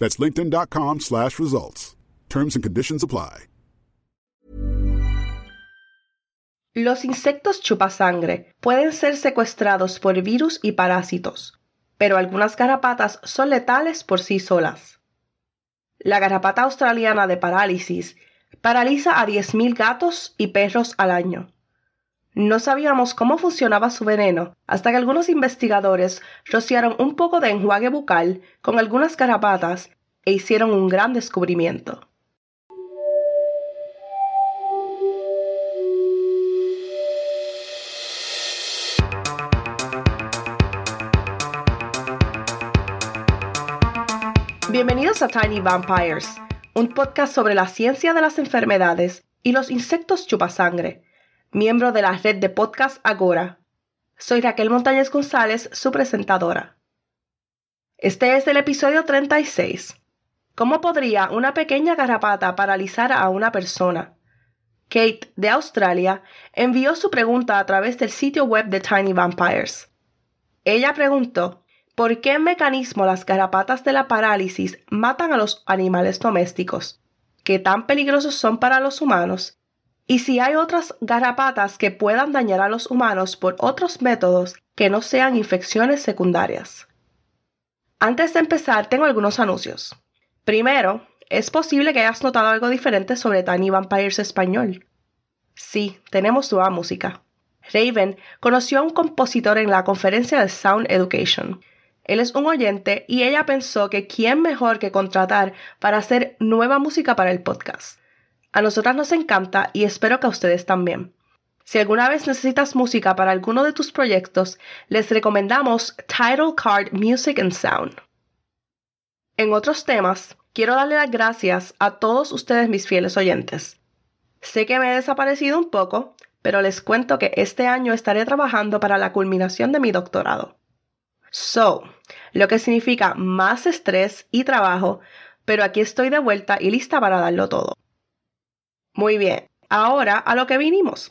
That's linkedin.com slash results. Terms and conditions apply. Los insectos chupasangre pueden ser secuestrados por virus y parásitos, pero algunas garrapatas son letales por sí solas. La garrapata australiana de parálisis paraliza a 10.000 gatos y perros al año. No sabíamos cómo funcionaba su veneno hasta que algunos investigadores rociaron un poco de enjuague bucal con algunas garrapatas e hicieron un gran descubrimiento. Bienvenidos a Tiny Vampires, un podcast sobre la ciencia de las enfermedades y los insectos chupasangre, miembro de la red de podcast Agora. Soy Raquel Montañez González, su presentadora. Este es el episodio 36. ¿Cómo podría una pequeña garrapata paralizar a una persona? Kate, de Australia, envió su pregunta a través del sitio web de Tiny Vampires. Ella preguntó, ¿Por qué mecanismo las garrapatas de la parálisis matan a los animales domésticos? ¿Qué tan peligrosos son para los humanos? Y si hay otras garrapatas que puedan dañar a los humanos por otros métodos que no sean infecciones secundarias. Antes de empezar, tengo algunos anuncios. Primero, es posible que hayas notado algo diferente sobre Tiny Vampires Español. Sí, tenemos nueva música. Raven conoció a un compositor en la conferencia de Sound Education él es un oyente y ella pensó que quién mejor que contratar para hacer nueva música para el podcast. A nosotras nos encanta y espero que a ustedes también. Si alguna vez necesitas música para alguno de tus proyectos, les recomendamos Title Card Music and Sound. En otros temas, quiero darle las gracias a todos ustedes mis fieles oyentes. Sé que me he desaparecido un poco, pero les cuento que este año estaré trabajando para la culminación de mi doctorado. So, lo que significa más estrés y trabajo, pero aquí estoy de vuelta y lista para darlo todo. Muy bien, ahora a lo que vinimos.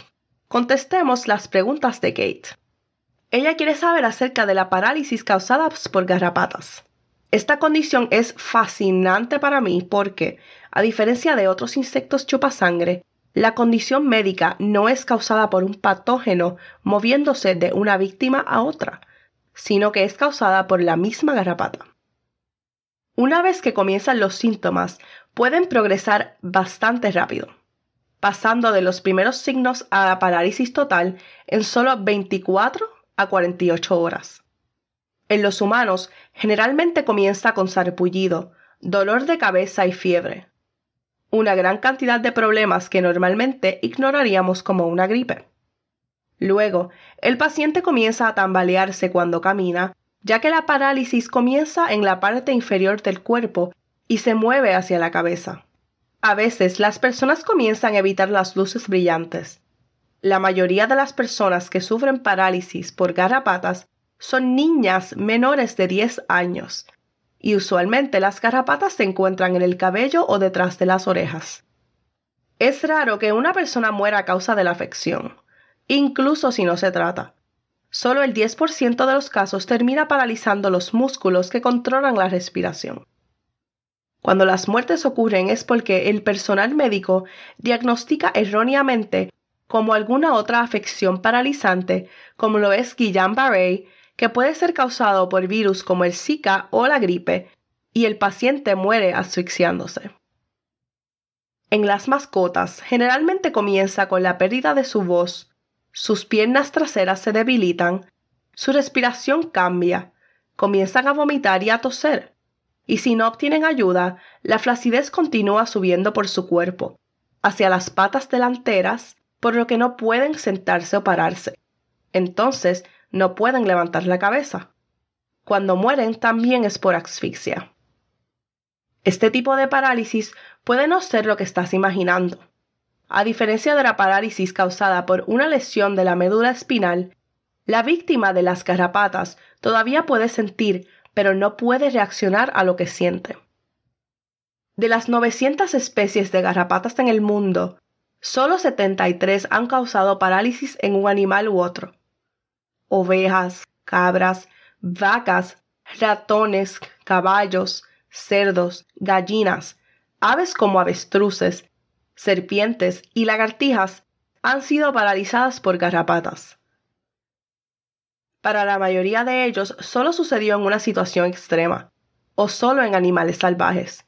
Contestemos las preguntas de Kate. Ella quiere saber acerca de la parálisis causada por garrapatas. Esta condición es fascinante para mí porque, a diferencia de otros insectos chupasangre, la condición médica no es causada por un patógeno moviéndose de una víctima a otra, sino que es causada por la misma garrapata. Una vez que comienzan los síntomas, pueden progresar bastante rápido, pasando de los primeros signos a la parálisis total en solo 24 a 48 horas. En los humanos, generalmente comienza con sarpullido, dolor de cabeza y fiebre. Una gran cantidad de problemas que normalmente ignoraríamos como una gripe. Luego, el paciente comienza a tambalearse cuando camina, ya que la parálisis comienza en la parte inferior del cuerpo y se mueve hacia la cabeza. A veces las personas comienzan a evitar las luces brillantes. La mayoría de las personas que sufren parálisis por garrapatas son niñas menores de 10 años, y usualmente las garrapatas se encuentran en el cabello o detrás de las orejas. Es raro que una persona muera a causa de la afección, incluso si no se trata. Solo el 10% de los casos termina paralizando los músculos que controlan la respiración. Cuando las muertes ocurren es porque el personal médico diagnostica erróneamente como alguna otra afección paralizante, como lo es Guillain-Barré, que puede ser causado por virus como el Zika o la gripe, y el paciente muere asfixiándose. En las mascotas generalmente comienza con la pérdida de su voz, sus piernas traseras se debilitan, su respiración cambia, comienzan a vomitar y a toser, y si no obtienen ayuda, la flacidez continúa subiendo por su cuerpo, hacia las patas delanteras, por lo que no pueden sentarse o pararse. Entonces, no pueden levantar la cabeza. Cuando mueren también es por asfixia. Este tipo de parálisis puede no ser lo que estás imaginando. A diferencia de la parálisis causada por una lesión de la médula espinal, la víctima de las garrapatas todavía puede sentir pero no puede reaccionar a lo que siente. De las 900 especies de garrapatas en el mundo, solo 73 han causado parálisis en un animal u otro. Ovejas, cabras, vacas, ratones, caballos, cerdos, gallinas, aves como avestruces, serpientes y lagartijas han sido paralizadas por garrapatas. Para la mayoría de ellos solo sucedió en una situación extrema, o solo en animales salvajes.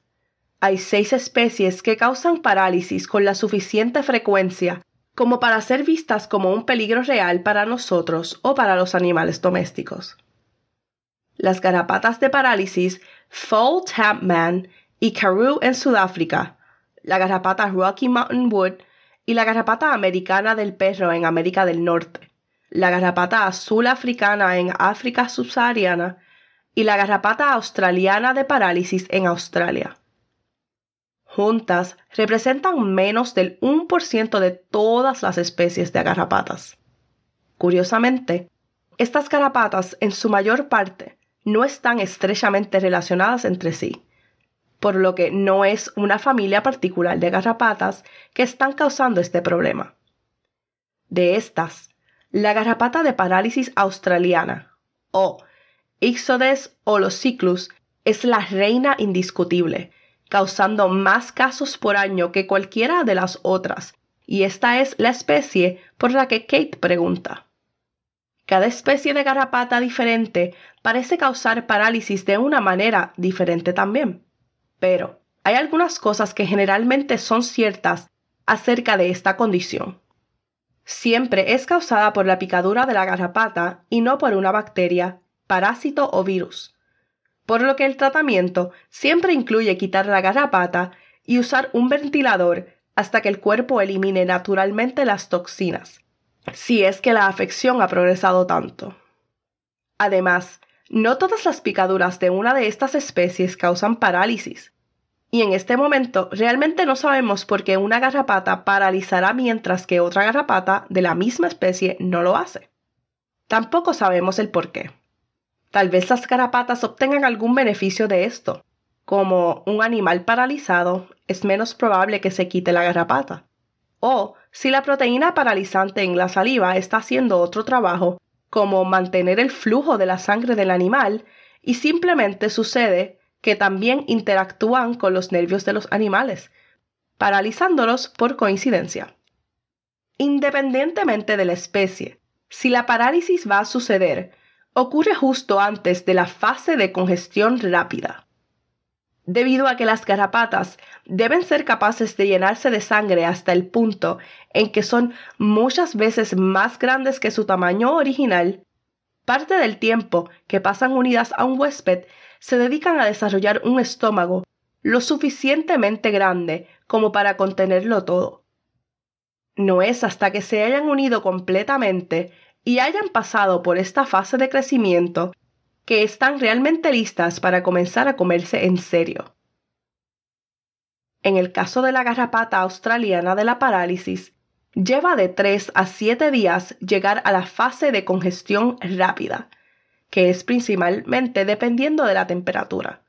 Hay seis especies que causan parálisis con la suficiente frecuencia como para ser vistas como un peligro real para nosotros o para los animales domésticos. Las garrapatas de parálisis Fall Tampman y Karoo en Sudáfrica, la garrapata Rocky Mountain Wood y la garrapata americana del perro en América del Norte la garrapata azul africana en África subsahariana y la garrapata australiana de parálisis en Australia. Juntas representan menos del 1% de todas las especies de garrapatas. Curiosamente, estas garrapatas en su mayor parte no están estrechamente relacionadas entre sí, por lo que no es una familia particular de garrapatas que están causando este problema. De estas, la garrapata de parálisis australiana, o Ixodes holociclus, es la reina indiscutible, causando más casos por año que cualquiera de las otras, y esta es la especie por la que Kate pregunta. Cada especie de garrapata diferente parece causar parálisis de una manera diferente también. Pero hay algunas cosas que generalmente son ciertas acerca de esta condición siempre es causada por la picadura de la garrapata y no por una bacteria, parásito o virus. Por lo que el tratamiento siempre incluye quitar la garrapata y usar un ventilador hasta que el cuerpo elimine naturalmente las toxinas, si es que la afección ha progresado tanto. Además, no todas las picaduras de una de estas especies causan parálisis, y en este momento realmente no sabemos por qué una garrapata paralizará mientras que otra garrapata de la misma especie no lo hace. Tampoco sabemos el por qué. Tal vez las garrapatas obtengan algún beneficio de esto, como un animal paralizado es menos probable que se quite la garrapata. O si la proteína paralizante en la saliva está haciendo otro trabajo, como mantener el flujo de la sangre del animal, y simplemente sucede que también interactúan con los nervios de los animales, paralizándolos por coincidencia. Independientemente de la especie, si la parálisis va a suceder, ocurre justo antes de la fase de congestión rápida. Debido a que las garrapatas deben ser capaces de llenarse de sangre hasta el punto en que son muchas veces más grandes que su tamaño original, parte del tiempo que pasan unidas a un huésped se dedican a desarrollar un estómago lo suficientemente grande como para contenerlo todo. No es hasta que se hayan unido completamente y hayan pasado por esta fase de crecimiento que están realmente listas para comenzar a comerse en serio. En el caso de la garrapata australiana de la parálisis, lleva de 3 a 7 días llegar a la fase de congestión rápida, que es principalmente dependiendo de la temperatura,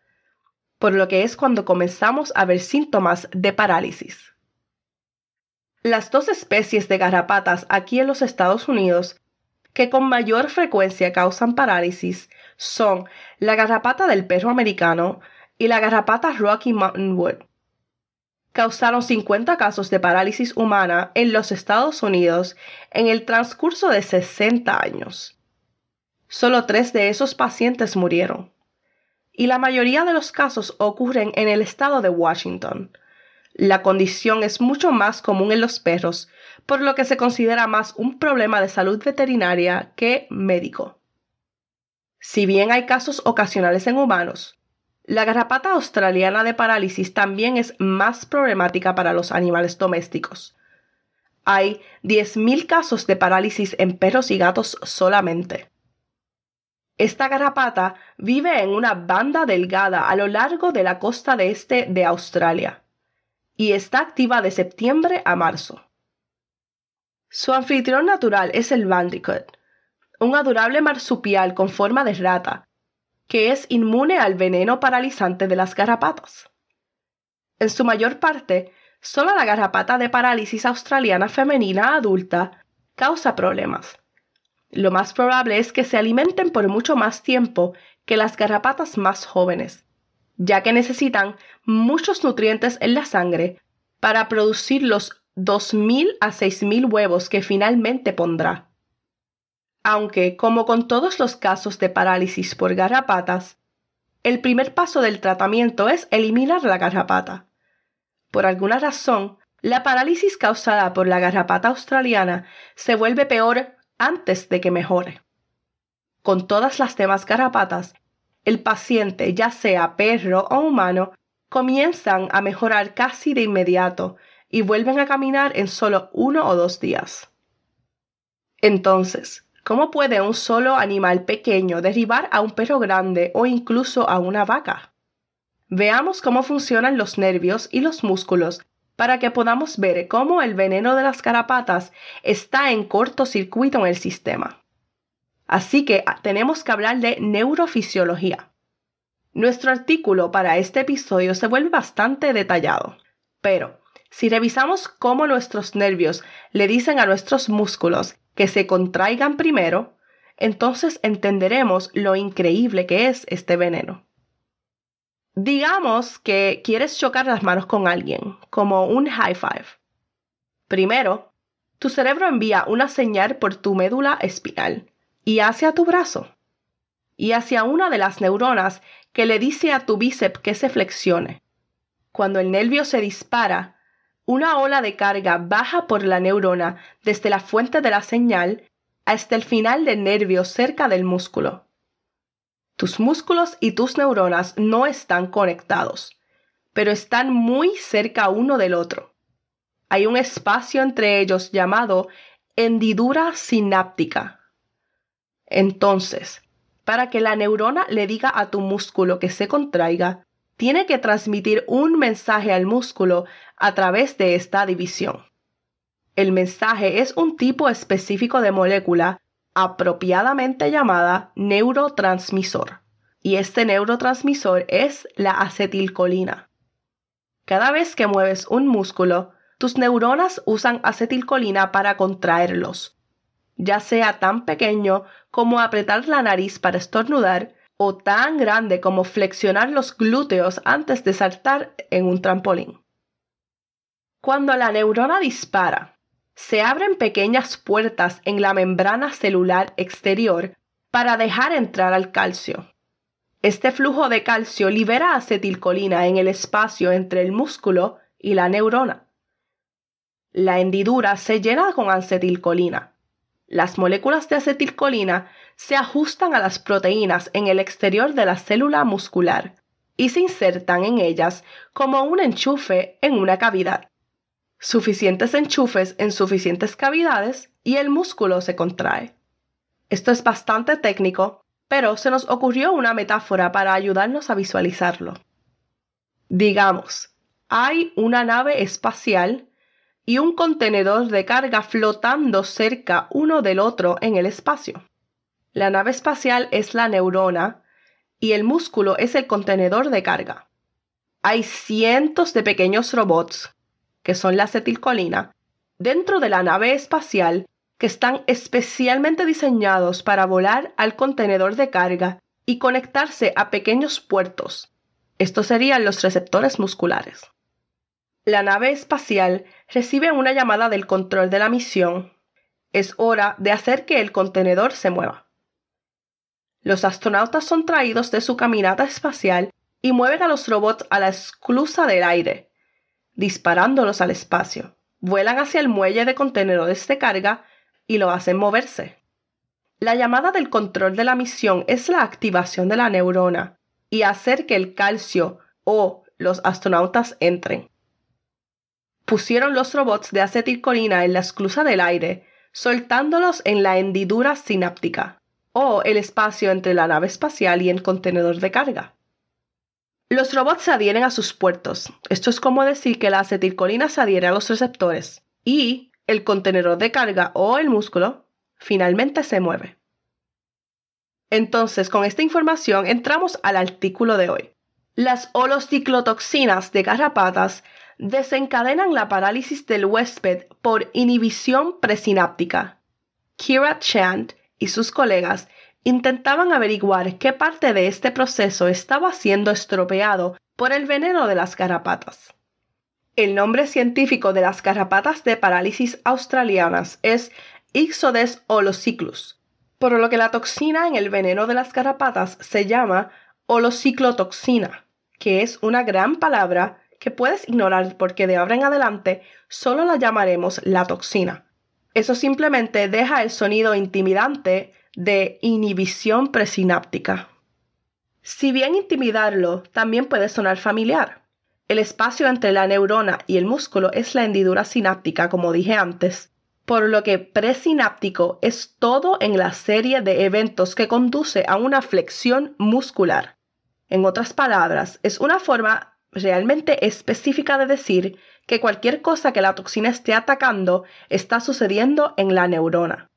por lo que es cuando comenzamos a ver síntomas de parálisis. Las dos especies de garrapatas aquí en los Estados Unidos que con mayor frecuencia causan parálisis son la garrapata del perro americano y la garrapata Rocky Mountain Wood. Causaron 50 casos de parálisis humana en los Estados Unidos en el transcurso de 60 años. Solo tres de esos pacientes murieron. Y la mayoría de los casos ocurren en el estado de Washington, la condición es mucho más común en los perros, por lo que se considera más un problema de salud veterinaria que médico. Si bien hay casos ocasionales en humanos, la garrapata australiana de parálisis también es más problemática para los animales domésticos. Hay 10.000 casos de parálisis en perros y gatos solamente. Esta garrapata vive en una banda delgada a lo largo de la costa de este de Australia y está activa de septiembre a marzo. Su anfitrión natural es el bandicoot, un adorable marsupial con forma de rata, que es inmune al veneno paralizante de las garrapatas. En su mayor parte, solo la garrapata de parálisis australiana femenina adulta causa problemas. Lo más probable es que se alimenten por mucho más tiempo que las garrapatas más jóvenes, ya que necesitan muchos nutrientes en la sangre para producir los 2.000 a 6.000 huevos que finalmente pondrá. Aunque, como con todos los casos de parálisis por garrapatas, el primer paso del tratamiento es eliminar la garrapata. Por alguna razón, la parálisis causada por la garrapata australiana se vuelve peor antes de que mejore. Con todas las demás garrapatas, el paciente, ya sea perro o humano, comienzan a mejorar casi de inmediato y vuelven a caminar en solo uno o dos días. Entonces, ¿cómo puede un solo animal pequeño derribar a un perro grande o incluso a una vaca? Veamos cómo funcionan los nervios y los músculos para que podamos ver cómo el veneno de las carapatas está en cortocircuito en el sistema. Así que ah, tenemos que hablar de neurofisiología. Nuestro artículo para este episodio se vuelve bastante detallado, pero si revisamos cómo nuestros nervios le dicen a nuestros músculos que se contraigan primero, entonces entenderemos lo increíble que es este veneno. Digamos que quieres chocar las manos con alguien, como un high five. Primero, tu cerebro envía una señal por tu médula espinal y hacia tu brazo y hacia una de las neuronas que le dice a tu bíceps que se flexione. Cuando el nervio se dispara, una ola de carga baja por la neurona desde la fuente de la señal hasta el final del nervio cerca del músculo. Tus músculos y tus neuronas no están conectados, pero están muy cerca uno del otro. Hay un espacio entre ellos llamado hendidura sináptica. Entonces, para que la neurona le diga a tu músculo que se contraiga, tiene que transmitir un mensaje al músculo a través de esta división. El mensaje es un tipo específico de molécula apropiadamente llamada neurotransmisor, y este neurotransmisor es la acetilcolina. Cada vez que mueves un músculo, tus neuronas usan acetilcolina para contraerlos, ya sea tan pequeño como apretar la nariz para estornudar o tan grande como flexionar los glúteos antes de saltar en un trampolín. Cuando la neurona dispara, se abren pequeñas puertas en la membrana celular exterior para dejar entrar al calcio. Este flujo de calcio libera acetilcolina en el espacio entre el músculo y la neurona. La hendidura se llena con acetilcolina las moléculas de acetilcolina se ajustan a las proteínas en el exterior de la célula muscular y se insertan en ellas como un enchufe en una cavidad. Suficientes enchufes en suficientes cavidades y el músculo se contrae. Esto es bastante técnico, pero se nos ocurrió una metáfora para ayudarnos a visualizarlo. Digamos, hay una nave espacial y un contenedor de carga flotando cerca uno del otro en el espacio. La nave espacial es la neurona y el músculo es el contenedor de carga. Hay cientos de pequeños robots, que son la acetilcolina, dentro de la nave espacial que están especialmente diseñados para volar al contenedor de carga y conectarse a pequeños puertos. Estos serían los receptores musculares. La nave espacial recibe una llamada del control de la misión. Es hora de hacer que el contenedor se mueva. Los astronautas son traídos de su caminata espacial y mueven a los robots a la esclusa del aire, disparándolos al espacio. Vuelan hacia el muelle de contenedores de carga y lo hacen moverse. La llamada del control de la misión es la activación de la neurona y hacer que el calcio o los astronautas entren. Pusieron los robots de acetilcolina en la esclusa del aire, soltándolos en la hendidura sináptica, o el espacio entre la nave espacial y el contenedor de carga. Los robots se adhieren a sus puertos. Esto es como decir que la acetilcolina se adhiere a los receptores y el contenedor de carga o el músculo finalmente se mueve. Entonces, con esta información entramos al artículo de hoy. Las holociclotoxinas de garrapatas desencadenan la parálisis del huésped por inhibición presináptica. Kira Chand y sus colegas intentaban averiguar qué parte de este proceso estaba siendo estropeado por el veneno de las garrapatas. El nombre científico de las garrapatas de parálisis australianas es Ixodes holociclus, por lo que la toxina en el veneno de las garrapatas se llama holociclotoxina, que es una gran palabra que puedes ignorar porque de ahora en adelante solo la llamaremos la toxina. Eso simplemente deja el sonido intimidante de inhibición presináptica. Si bien intimidarlo también puede sonar familiar, el espacio entre la neurona y el músculo es la hendidura sináptica, como dije antes, por lo que presináptico es todo en la serie de eventos que conduce a una flexión muscular. En otras palabras, es una forma realmente específica de decir que cualquier cosa que la toxina esté atacando está sucediendo en la neurona.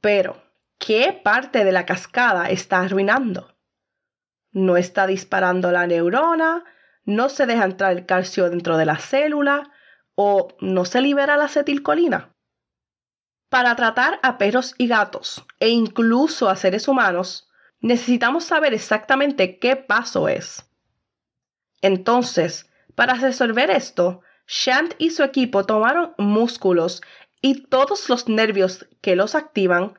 Pero, ¿qué parte de la cascada está arruinando? No está disparando la neurona, no se deja entrar el calcio dentro de la célula o no se libera la acetilcolina. Para tratar a perros y gatos e incluso a seres humanos, necesitamos saber exactamente qué paso es. Entonces, para resolver esto, Shant y su equipo tomaron músculos y todos los nervios que los activan,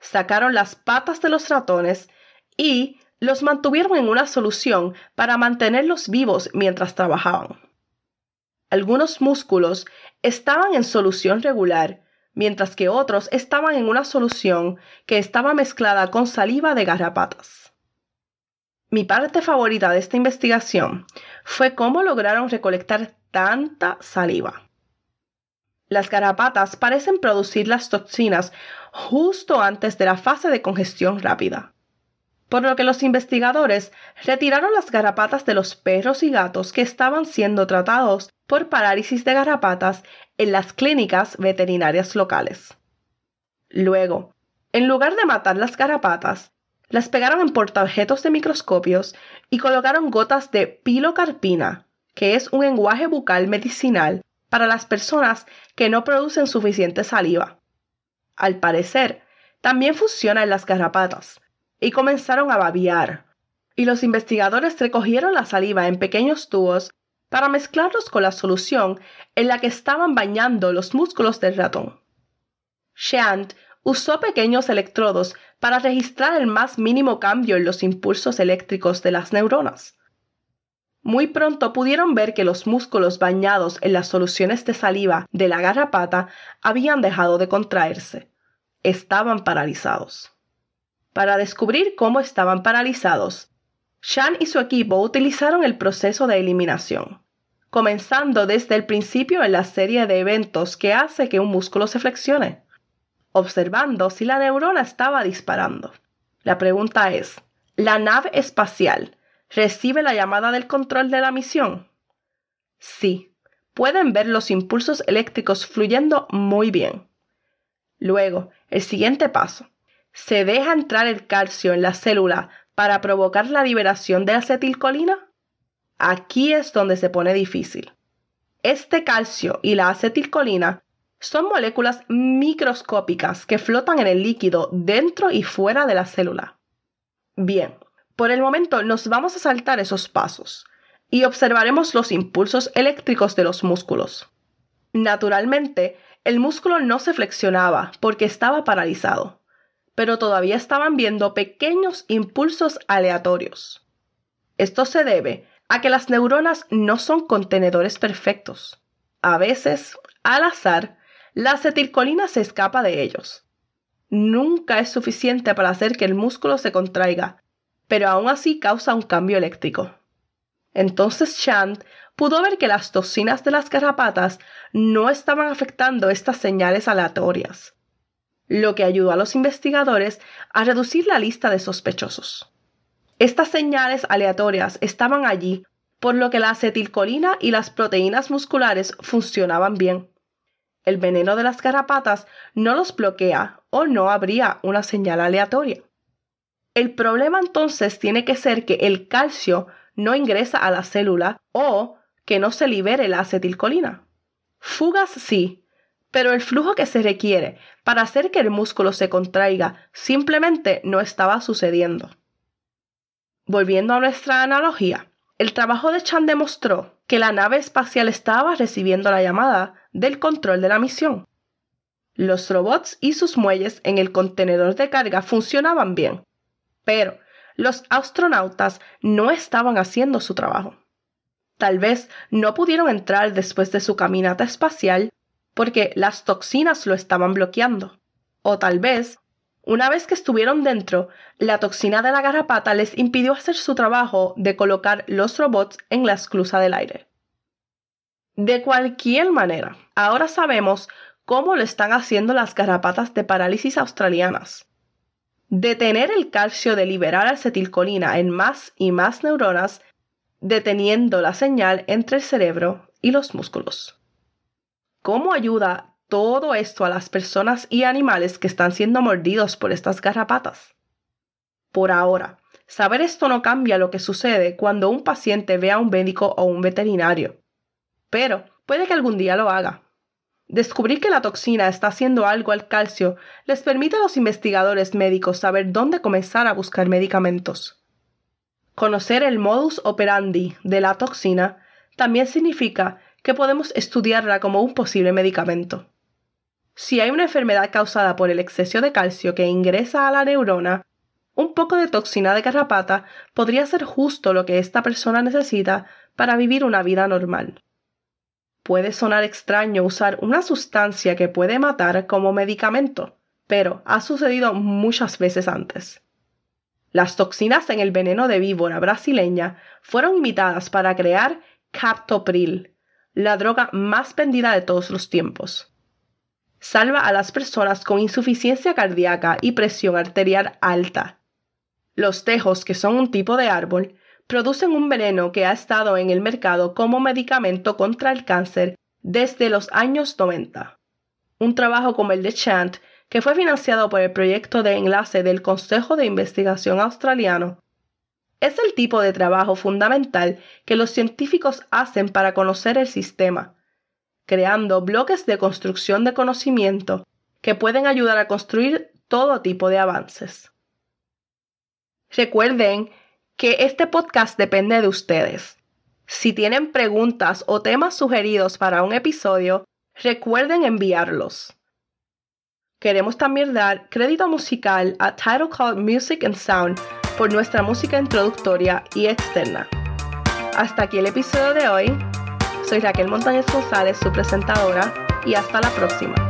sacaron las patas de los ratones y los mantuvieron en una solución para mantenerlos vivos mientras trabajaban. Algunos músculos estaban en solución regular, mientras que otros estaban en una solución que estaba mezclada con saliva de garrapatas. Mi parte favorita de esta investigación fue cómo lograron recolectar tanta saliva. Las garrapatas parecen producir las toxinas justo antes de la fase de congestión rápida por lo que los investigadores retiraron las garrapatas de los perros y gatos que estaban siendo tratados por parálisis de garrapatas en las clínicas veterinarias locales. Luego, en lugar de matar las garrapatas, las pegaron en portaobjetos de microscopios y colocaron gotas de pilocarpina, que es un enguaje bucal medicinal para las personas que no producen suficiente saliva. Al parecer, también funciona en las garrapatas, y comenzaron a babiar. Y los investigadores recogieron la saliva en pequeños tubos para mezclarlos con la solución en la que estaban bañando los músculos del ratón. Shant usó pequeños electrodos para registrar el más mínimo cambio en los impulsos eléctricos de las neuronas. Muy pronto pudieron ver que los músculos bañados en las soluciones de saliva de la garrapata habían dejado de contraerse. Estaban paralizados. Para descubrir cómo estaban paralizados, Shan y su equipo utilizaron el proceso de eliminación, comenzando desde el principio en la serie de eventos que hace que un músculo se flexione, observando si la neurona estaba disparando. La pregunta es, ¿la nave espacial recibe la llamada del control de la misión? Sí, pueden ver los impulsos eléctricos fluyendo muy bien. Luego, el siguiente paso. ¿Se deja entrar el calcio en la célula para provocar la liberación de acetilcolina? Aquí es donde se pone difícil. Este calcio y la acetilcolina son moléculas microscópicas que flotan en el líquido dentro y fuera de la célula. Bien, por el momento nos vamos a saltar esos pasos y observaremos los impulsos eléctricos de los músculos. Naturalmente, el músculo no se flexionaba porque estaba paralizado, pero todavía estaban viendo pequeños impulsos aleatorios. Esto se debe a que las neuronas no son contenedores perfectos. A veces, al azar, la acetilcolina se escapa de ellos. Nunca es suficiente para hacer que el músculo se contraiga, pero aún así causa un cambio eléctrico. Entonces Chant pudo ver que las toxinas de las garrapatas no estaban afectando estas señales aleatorias, lo que ayudó a los investigadores a reducir la lista de sospechosos. Estas señales aleatorias estaban allí, por lo que la acetilcolina y las proteínas musculares funcionaban bien. El veneno de las garrapatas no los bloquea o no habría una señal aleatoria. El problema entonces tiene que ser que el calcio no ingresa a la célula o que no se libere la acetilcolina. Fugas sí, pero el flujo que se requiere para hacer que el músculo se contraiga simplemente no estaba sucediendo. Volviendo a nuestra analogía, el trabajo de Chan demostró que la nave espacial estaba recibiendo la llamada del control de la misión. Los robots y sus muelles en el contenedor de carga funcionaban bien, pero los astronautas no estaban haciendo su trabajo. Tal vez no pudieron entrar después de su caminata espacial porque las toxinas lo estaban bloqueando. O tal vez, una vez que estuvieron dentro, la toxina de la garrapata les impidió hacer su trabajo de colocar los robots en la esclusa del aire. De cualquier manera, ahora sabemos cómo lo están haciendo las garrapatas de parálisis australianas detener el calcio de liberar acetilcolina en más y más neuronas, deteniendo la señal entre el cerebro y los músculos. ¿Cómo ayuda todo esto a las personas y animales que están siendo mordidos por estas garrapatas? Por ahora, saber esto no cambia lo que sucede cuando un paciente ve a un médico o un veterinario, pero puede que algún día lo haga. Descubrir que la toxina está haciendo algo al calcio les permite a los investigadores médicos saber dónde comenzar a buscar medicamentos. Conocer el modus operandi de la toxina también significa que podemos estudiarla como un posible medicamento. Si hay una enfermedad causada por el exceso de calcio que ingresa a la neurona, un poco de toxina de garrapata podría ser justo lo que esta persona necesita para vivir una vida normal. Puede sonar extraño usar una sustancia que puede matar como medicamento, pero ha sucedido muchas veces antes. Las toxinas en el veneno de víbora brasileña fueron imitadas para crear captopril, la droga más vendida de todos los tiempos. Salva a las personas con insuficiencia cardíaca y presión arterial alta. Los tejos, que son un tipo de árbol, producen un veneno que ha estado en el mercado como medicamento contra el cáncer desde los años 90. Un trabajo como el de Chant, que fue financiado por el proyecto de enlace del Consejo de Investigación Australiano, es el tipo de trabajo fundamental que los científicos hacen para conocer el sistema, creando bloques de construcción de conocimiento que pueden ayudar a construir todo tipo de avances. Recuerden que este podcast depende de ustedes. Si tienen preguntas o temas sugeridos para un episodio, recuerden enviarlos. Queremos también dar crédito musical a Title Call Music and Sound por nuestra música introductoria y externa. Hasta aquí el episodio de hoy. Soy Raquel Montañez González, su presentadora, y hasta la próxima.